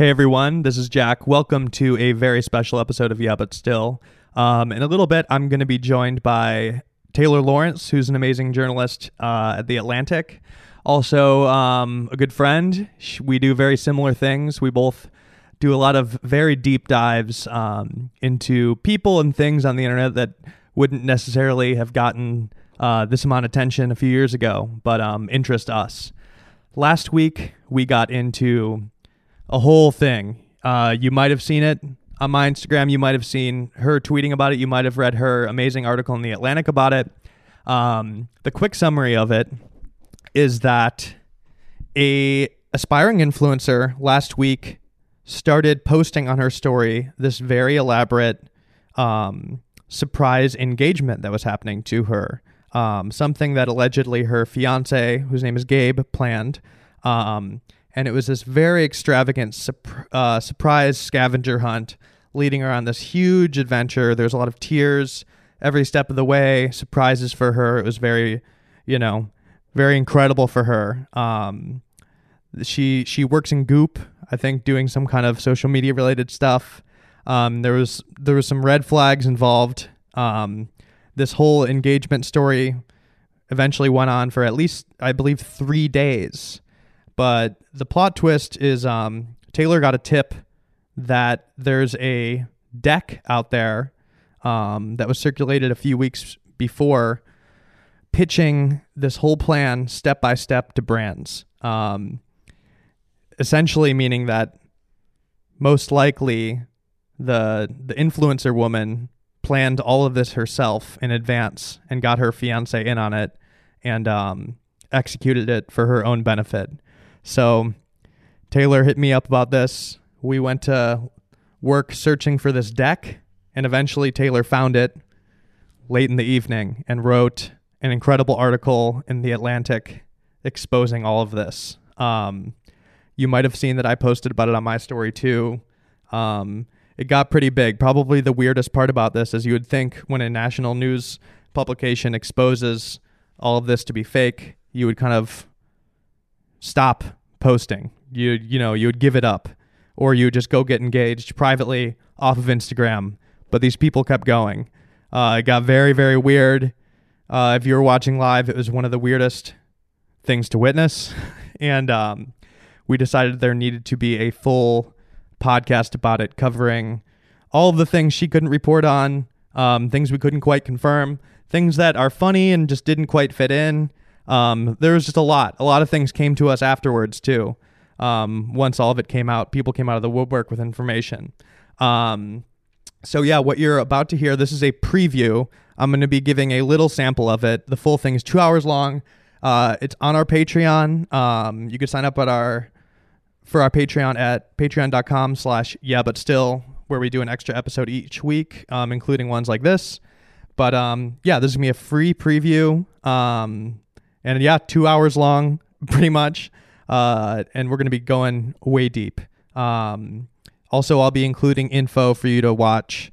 Hey everyone, this is Jack. Welcome to a very special episode of Yeah, but still. Um, in a little bit, I'm going to be joined by Taylor Lorenz, who's an amazing journalist uh, at The Atlantic. Also, um, a good friend. We do very similar things. We both do a lot of very deep dives um, into people and things on the internet that wouldn't necessarily have gotten uh, this amount of attention a few years ago, but um, interest us. Last week, we got into a whole thing. Uh, you might have seen it on my Instagram. You might have seen her tweeting about it. You might have read her amazing article in The Atlantic about it. Um, the quick summary of it is that a aspiring influencer last week started posting on her story this very elaborate um, surprise engagement that was happening to her. Um, something that allegedly her fiance, whose name is Gabe, planned. Um, and it was this very extravagant sup- uh, surprise scavenger hunt leading her on this huge adventure. There's a lot of tears every step of the way, surprises for her. It was very, you know, very incredible for her. Um, she she works in Goop, I think, doing some kind of social media related stuff. Um, there was there was some red flags involved. Um, this whole engagement story eventually went on for at least I believe three days. But the plot twist is um, Taylor got a tip that there's a deck out there um, that was circulated a few weeks before pitching this whole plan step by step to brands. Um, essentially meaning that most likely the the influencer woman planned all of this herself in advance and got her fiance in on it and um, executed it for her own benefit. So Taylor hit me up about this. We went to work searching for this deck, and eventually Taylor found it late in the evening and wrote an incredible article in the Atlantic exposing all of this. Um, you might have seen that I posted about it on my story too. Um, it got pretty big. Probably the weirdest part about this is you would think when a national news publication exposes all of this to be fake, you would kind of stop posting. You you know you would give it up, or you would just go get engaged privately off of Instagram. But these people kept going. Uh, it got very very weird. Uh, if you were watching live, it was one of the weirdest things to witness, and um, we decided there needed to be a full podcast about it, covering all of the things she couldn't report on, um, things we couldn't quite confirm, things that are funny and just didn't quite fit in. Um, there was just a lot. A lot of things came to us afterwards too. Um, once all of it came out, people came out of the woodwork with information. Um, so yeah, what you're about to hear, this is a preview. I'm going to be giving a little sample of it. The full thing is two hours long. Uh, it's on our Patreon. Um, you can sign up at our for our Patreon at patreon.com slash yeah but still where we do an extra episode each week, um, including ones like this. But um, yeah, this is gonna be a free preview. Um, and yeah, two hours long, pretty much. Uh, and we're gonna be going way deep. Um, also, I'll be including info for you to watch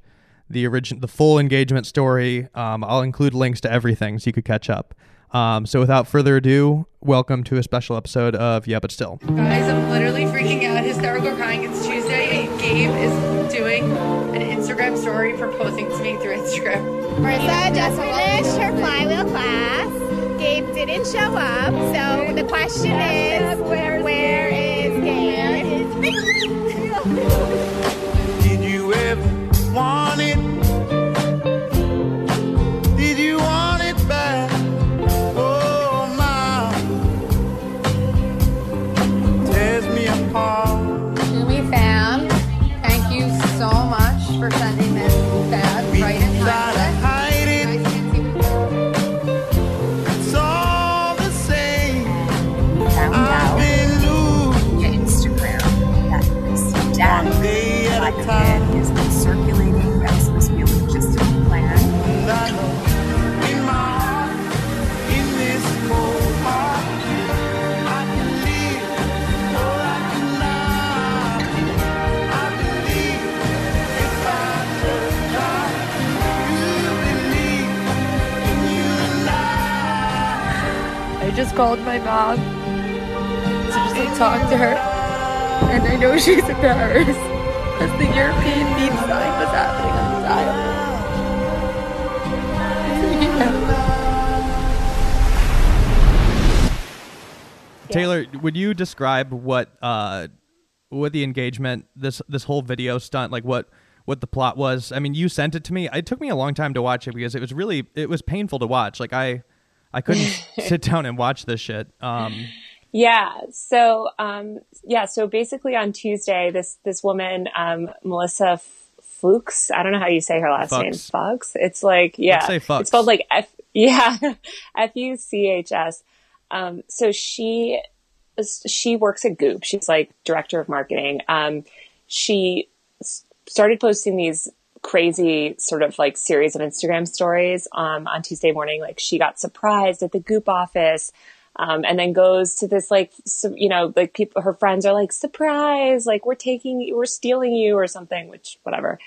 the origin, the full engagement story. Um, I'll include links to everything so you could catch up. Um, so without further ado, welcome to a special episode of Yeah, but still. Guys, I'm literally freaking out, hysterical crying. It's Tuesday, and Gabe is doing an Instagram story proposing to me through Instagram. Marissa just finished her flywheel class. Gabe didn't show up, so the question is, where is Gabe? Mom to just like talk to her. And I know she's the European sign happening on dial. Taylor, would you describe what uh what the engagement this this whole video stunt like what what the plot was? I mean, you sent it to me. It took me a long time to watch it because it was really it was painful to watch. Like I I couldn't sit down and watch this shit. Um Yeah. So, um, yeah. So basically, on Tuesday, this this woman, um, Melissa Fuchs. I don't know how you say her last name. Fuchs. It's like yeah. It's spelled like F. Yeah, F U C H S. Um, so she she works at Goop. She's like director of marketing. Um, she started posting these crazy sort of like series of Instagram stories um, on Tuesday morning. Like she got surprised at the Goop office. Um, and then goes to this like su- you know like people her friends are like surprise like we're taking we're stealing you or something which whatever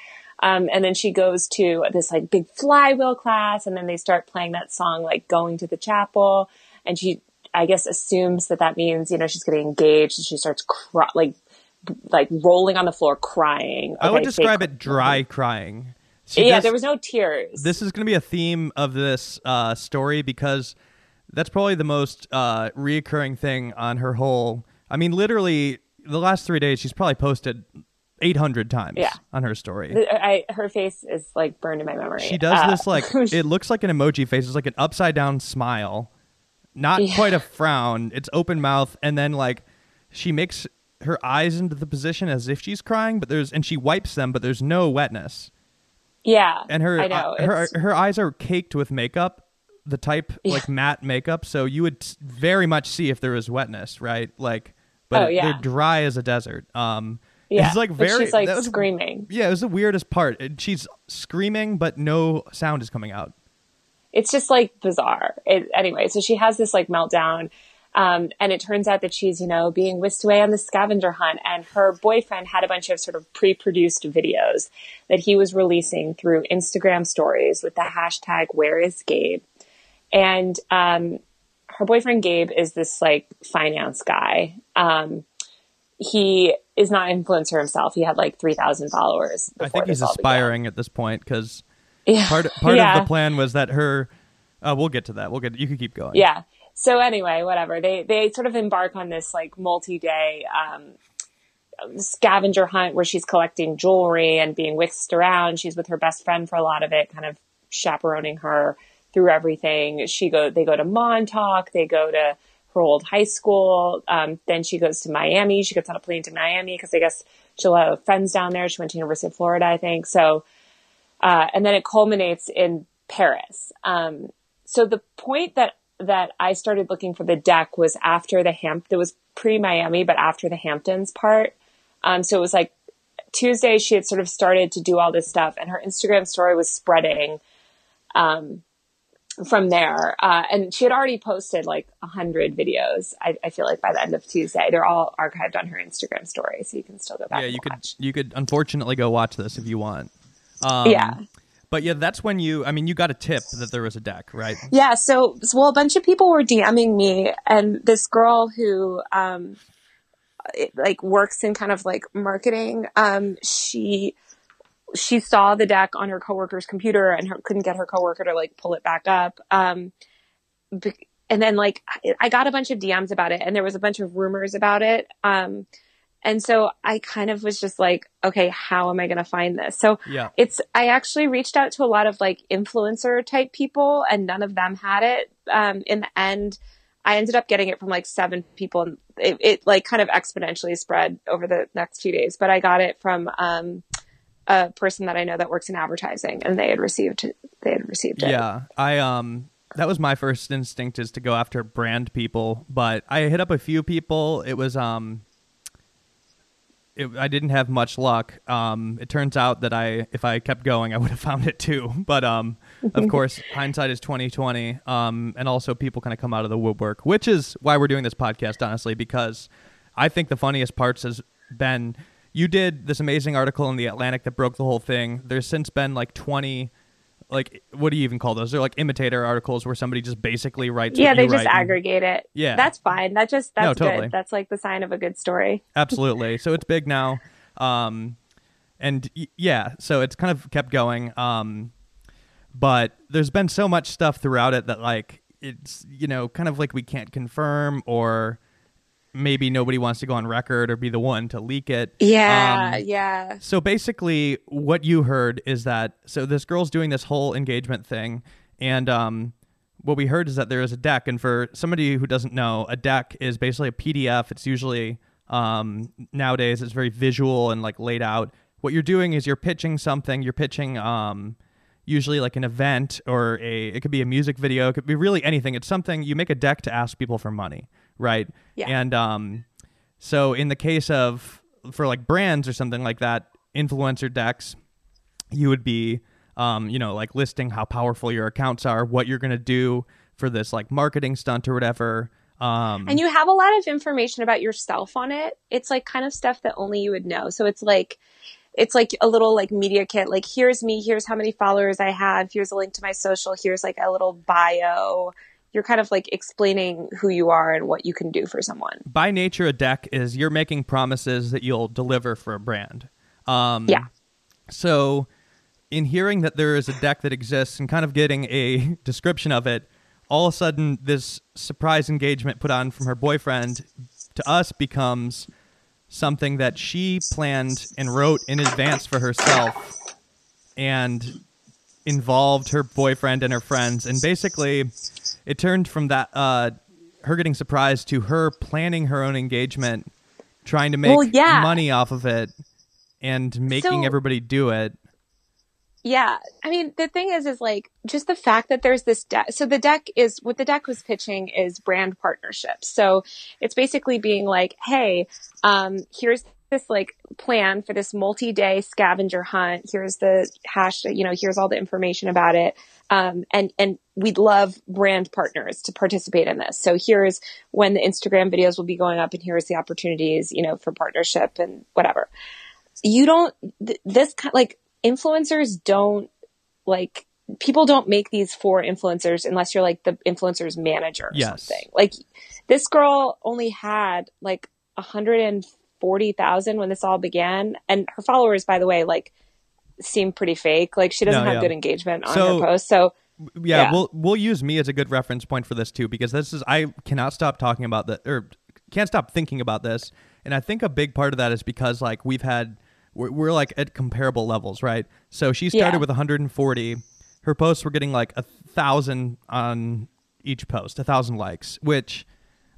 um, and then she goes to this like big flywheel class and then they start playing that song like going to the chapel and she i guess assumes that that means you know she's getting engaged and she starts cry- like like rolling on the floor crying I would describe it dry crying. Yeah this- there was no tears this is going to be a theme of this uh, story because that's probably the most uh, reoccurring thing on her whole. I mean, literally, the last three days, she's probably posted 800 times Yeah. on her story. I, her face is like burned in my memory She does Uh, this like, it looks like an emoji face. It's like an upside down smile, not Yeah. quite a frown. It's open mouth. And then, like, she makes her eyes into the position as if she's crying, but there's, and she wipes them, but there's no wetness. yeah and her i know uh, her her eyes are caked with makeup the type like matte makeup so you would very much see if there was wetness right like but Oh, yeah. they're dry as a desert um yeah it's like very she's like was- screaming yeah it was the weirdest part she's screaming but no sound is coming out it's just like bizarre. It, anyway, so she has this like meltdown. Um, and it turns out that she's, you know, being whisked away on the scavenger hunt. And her boyfriend had a bunch of sort of pre produced videos that he was releasing through Instagram stories with the hashtag where is Gabe. And um, her boyfriend Gabe is this like finance guy. Um, he is not an influencer himself. He had like 3,000 followers. i think he's all began. aspiring at this point because Yeah. part part Yeah. of the plan was that her uh, we'll get to that we'll get you can keep going yeah so anyway whatever. They they sort of embark on this like multi-day um scavenger hunt where she's collecting jewelry and being whisked around. She's with her best friend for a lot of it kind of chaperoning her through everything. She go they go to montauk. They go to her old high school. Um, then she goes to miami. She gets on a plane to miami because i guess she'll have friends down there. She went to university of florida i think. So uh, and then it culminates in Paris. Um, so the point that that I started looking for the deck was after the Hamp. It was pre Miami, but after the Hamptons part. Um, so it was like Tuesday. She had sort of started to do all this stuff, and her Instagram story was spreading. Um, from there, uh, and she had already posted like a hundred videos. I, I feel like by the end of Tuesday, they're all archived on her Instagram story, so you can still go back. yeah you could you could unfortunately go watch this if you want um, Yeah. But yeah that's when you i mean you got a tip that there was a deck right Yeah, so well, a bunch of people were DMing me, and this girl who um, it, like works in kind of like marketing, um, she she saw the deck on her coworker's computer and her, couldn't get her coworker to like pull it back up. Um, and then like I- I got a bunch of DMs about it, and there was a bunch of rumors about it. Um, and so I kind of was just like, okay, how am I going to find this? So yeah it's I actually reached out to a lot of like influencer type people and none of them had it. Um, in the end, I ended up getting it from like seven people and it, it like kind of exponentially spread over the next few days. But I got it from um, a person that I know that works in advertising and they had received they had received it. Yeah, I um that was my first instinct is to go after brand people, but I hit up a few people. It was um it, I didn't have much luck. Um it turns out that I if I kept going, I would have found it too. But um of course, hindsight is 2020. Um and also people kind of come out of the woodwork, which is why we're doing this podcast honestly because I think the funniest parts has been you did this amazing article in the Atlantic that broke the whole thing. There's since been like 20 like what do you even call those? They're like imitator articles where somebody just basically writes. yeah, they just write and- aggregate it. Yeah. That's fine. That just No, that's totally. good. That's like the sign of a good story. Absolutely. So it's big now. Um, and y- yeah, so it's kind of kept going. Um, but there's been so much stuff throughout it that like it's you know kind of like we can't confirm or maybe nobody wants to go on record or be the one to leak it. Yeah, Um, yeah. so basically, what you heard is that so this girl's doing this whole engagement thing, and um, what we heard is that there is a deck, and for somebody who doesn't know, a deck is basically a PDF. It's usually um, nowadays it's very visual and like laid out. What you're doing is you're pitching something. You're pitching um, usually like an event or a it could be a music video. It could be really anything. It's something you make a deck to ask people for money, right? Yeah. And um, so in the case of for like brands or something like that, influencer decks, you would be um, you know, like listing how powerful your accounts are, what you're gonna do for this like marketing stunt or whatever. Um And you have a lot of information about yourself on it. It's like kind of stuff that only you would know. So it's like it's like a little like media kit. Like here's me, here's how many followers I have, here's a link to my social, here's like a little bio. You're kind of like explaining who you are and what you can do for someone. by nature a deck is you're making promises that you'll deliver for a brand. Um Yeah. So, in hearing that there is a deck that exists and kind of getting a description of it, all of a sudden this surprise engagement put on from her boyfriend to us becomes something that she planned and wrote in advance for herself and involved her boyfriend and her friends and basically it turned from that uh her getting surprised to her planning her own engagement trying to make Well, yeah. money off of it and making So- everybody do it Yeah. I mean, the thing is, is like just the fact that there's this deck. So the deck is what the deck was pitching is brand partnerships. So it's basically being like, Hey, um, here's this like plan for this multi-day scavenger hunt. Here's the hash, you know, here's all the information about it. Um, and, and we'd love brand partners to participate in this. So here's when the Instagram videos will be going up and here's the opportunities, you know, for partnership and whatever you don't th- this kind like influencers don't like people don't make these for influencers unless you're like the influencer's manager or Yes. something like this girl only had like 140,000 when this all began. And her followers by the way like seem pretty fake. Like she doesn't No, have yeah. good engagement on So- her posts so yeah, Yeah. we'll we'll use me as a good reference point for this too because this is I cannot stop talking about that or can't stop thinking about this. And I think a big part of that is because like we've had we're, we're like at comparable levels right? So she started Yeah. with 140 her posts were getting like a thousand on each post a thousand likes which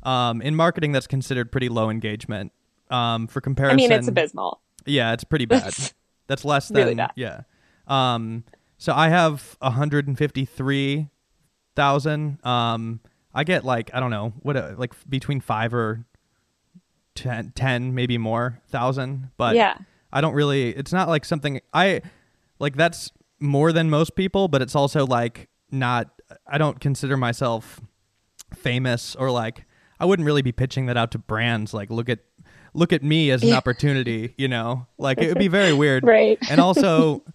um, in marketing that's considered pretty low engagement um, for comparison, I mean it's abysmal yeah, it's pretty bad. That's less than really bad. yeah. Um, so I have 153,000. Um, I get like I don't know what uh, like between five or 10, 10 maybe more thousand, but Yeah. I don't really. It's not like something I like. That's more than most people, but it's also like not. I don't consider myself famous or like I wouldn't really be pitching that out to brands. Like look at look at me as an Yeah. opportunity. You know, like it would be very weird. Right. And also.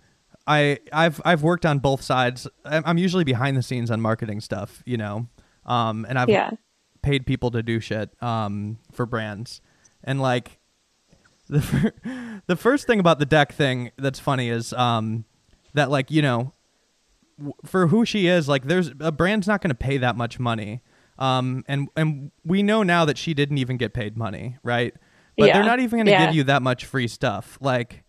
I I've I've worked on both sides. I'm I'm usually behind the scenes on marketing stuff, you know, um, and I've Yeah. paid people to do shit um, for brands, and like the fir- the first thing about the deck thing that's funny is um, that like you know w- for who she is, like there's a brand's not going to pay that much money, um, and and we know now that she didn't even get paid money, right? But Yeah. they're not even going to Yeah. give you that much free stuff, like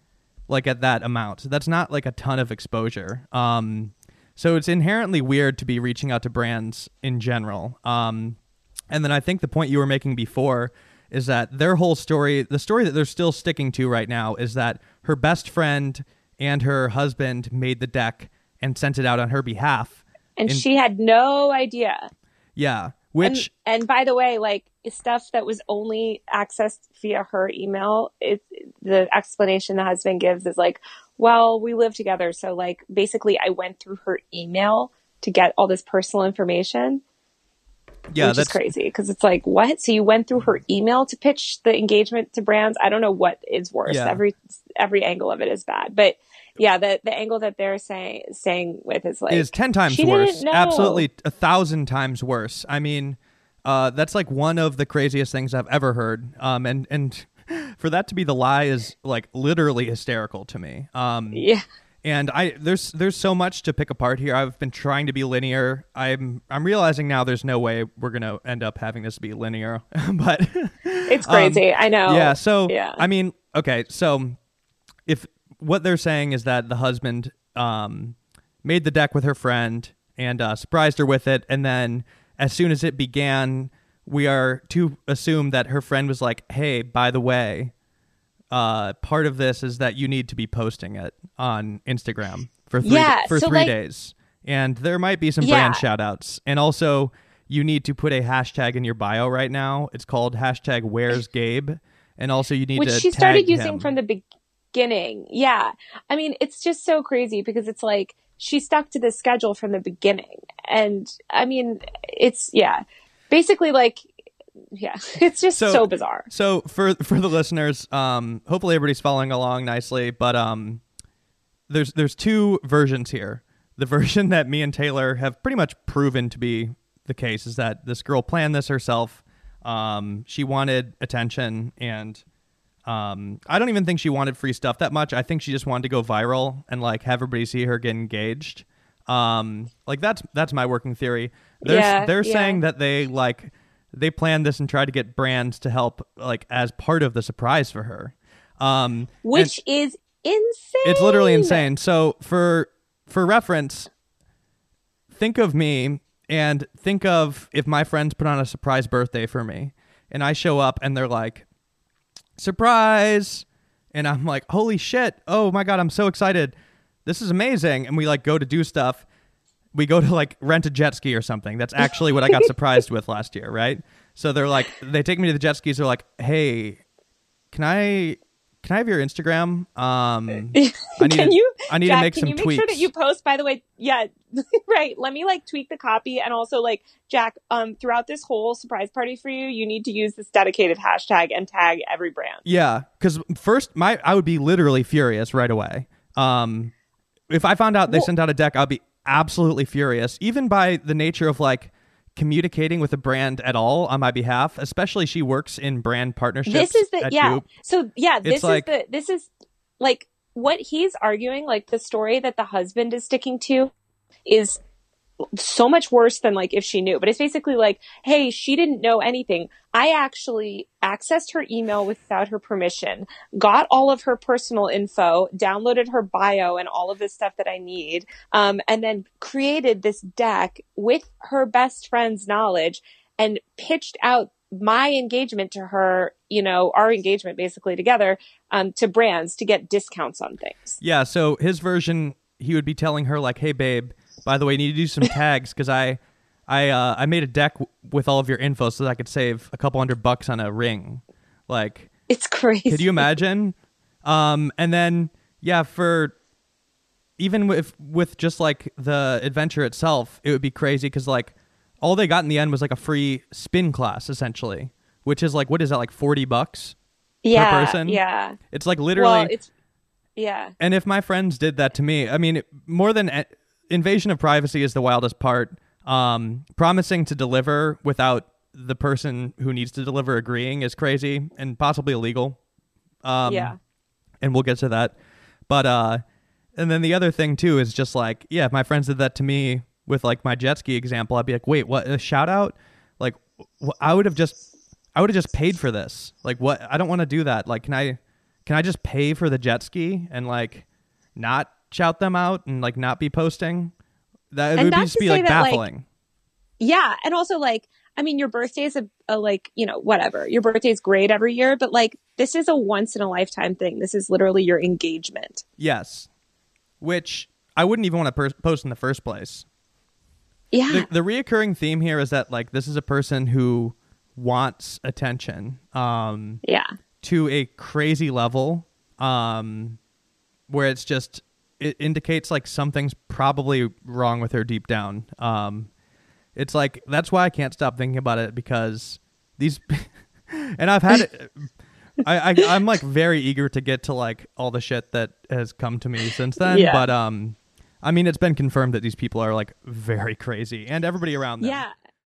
like at that amount. That's not like a ton of exposure. Um, so it's inherently weird to be reaching out to brands in general. Um, and then I think the point you were making before is that their whole story, the story that they're still sticking to right now, is that her best friend and her husband made the deck and sent it out on her behalf. and In- she had no idea Yeah, which and, and by the way like stuff that was only accessed via her email it the explanation the husband gives is like well we live together so like basically i went through her email to get all this personal information Yeah, which is that's- crazy because it's like what? So you went through her email to pitch the engagement to brands? I don't know what is worse. Yeah. Every every angle of it is bad, but yeah, the the angle that they're saying saying with is like is 10 times worse. Absolutely a thousand times worse. I mean, uh, that's like one of the craziest things I've ever heard. Um, and, and for that to be the lie is like literally hysterical to me. Um, Yeah. and I there's there's so much to pick apart here. I've been trying to be linear. I'm I'm realizing now there's no way we're gonna end up having this be linear. but It's crazy. I know. Um, yeah. So yeah. I mean, okay. So if what they're saying is that the husband um, made the deck with her friend and uh, surprised her with it, and then as soon as it began, we are to assume that her friend was like, "Hey, by the way." Uh, part of this is that you need to be posting it on Instagram for three Yeah, for so, three like- days, and there might be some Yeah. brand shout outs, and also you need to put a hashtag in your bio right now. It's called hashtag Where's Gabe, and also you need which to she started using him. from the beginning. Yeah. I mean, it's just so crazy because it's like she stuck to the schedule from the beginning. And I mean, it's, yeah, basically like, yeah, it's just So- so, bizarre. So for for the listeners, um, hopefully everybody's following along nicely. But um, there's there's two versions here. The version that me and Taylor have pretty much proven to be the case is that this girl planned this herself. Um, she wanted attention, and um, I don't even think she wanted free stuff that much. I think she just wanted to go viral and like have everybody see her get engaged. Um, like that's that's my working theory. They're Yeah, they're yeah. saying that they like they planned this and tried to get brands to help like as part of the surprise for her. Um, Which is insane. it's literally insane. So for for reference, think of me and think of if my friends put on a surprise birthday for me and I show up and they're like surprise and I'm like holy shit. Oh my god, I'm so excited. This is amazing and we like go to do stuff. We go to like rent a jet ski or something. That's actually what I got surprised with last year, right? So they're like they take me to the jet skis. They're like, "Hey, can I can I have your Instagram? Um, I need can to, you? I need Jack, to make can some you make tweaks. sure that you post? By the way, yeah, right. Let me like tweak the copy, and also like Jack. Um, throughout this whole surprise party for you, you need to use this dedicated hashtag and tag every brand. yeah, because first, my I would be literally furious right away. Um, if I found out they Well- sent out a deck, I'd be absolutely furious, even by the nature of like communicating with a brand at all on my behalf. Especially she works in brand partnerships. This is the yeah. Goop. So yeah, this like- is the this is like what he's arguing. Like the story that the husband is sticking to is so much worse than like if she knew. But it's basically like, hey, she didn't know anything. I actually accessed her email without her permission, got all of her personal info, downloaded her bio and all of this stuff that I need, um, and then created this deck with her best friend's knowledge and pitched out my engagement to her, you know, our engagement basically together, um, to brands to get discounts on things. Yeah, so his version, he would be telling her like, "Hey, babe, by the way, you need to do some tags because I, I, uh, I made a deck w- with all of your info so that I could save a couple hundred bucks on a ring." Like, It's crazy. could you imagine? Um, and then yeah, for even with with just like the adventure itself, it would be crazy because like all they got in the end was like a free spin class essentially, which is like what is that like forty bucks? yeah, per person? Yeah. It's like literally. Well, it's yeah. And if my friends did that to me, I mean, more than invasion of privacy is the wildest part. Um, promising to deliver without the person who needs to deliver agreeing is crazy and possibly illegal. Um, yeah. and we'll get to that. But uh, and then the other thing too is just like, yeah, if my friends did that to me with like my jet ski example, I'd be like, wait, what? A shout out? Like, wh- I would have just, I would have just paid for this. Like, what? I don't want to do that. Like, can I, can I just pay for the jet ski and like not shout them out and like not be posting? That And would not just be like that, like, baffling. Yeah. And also like, I mean, your birthday is a, a like, you know, whatever. Your birthday is great every year, but like this is a once in a lifetime thing. This is literally your engagement. yes, which I wouldn't even want to per- post in the first place. Yeah. the, the reoccurring theme here is that like this is a person who wants attention um yeah. to a crazy level um where it's just it indicates like something's probably wrong with her deep down um it's like that's why I can't stop thinking about it because these, and I've had it. I, I I'm like very eager to get to like all the shit that has come to me since then. Yeah. But um, I mean, it's been confirmed that these people are like very crazy, and everybody around them. Yeah.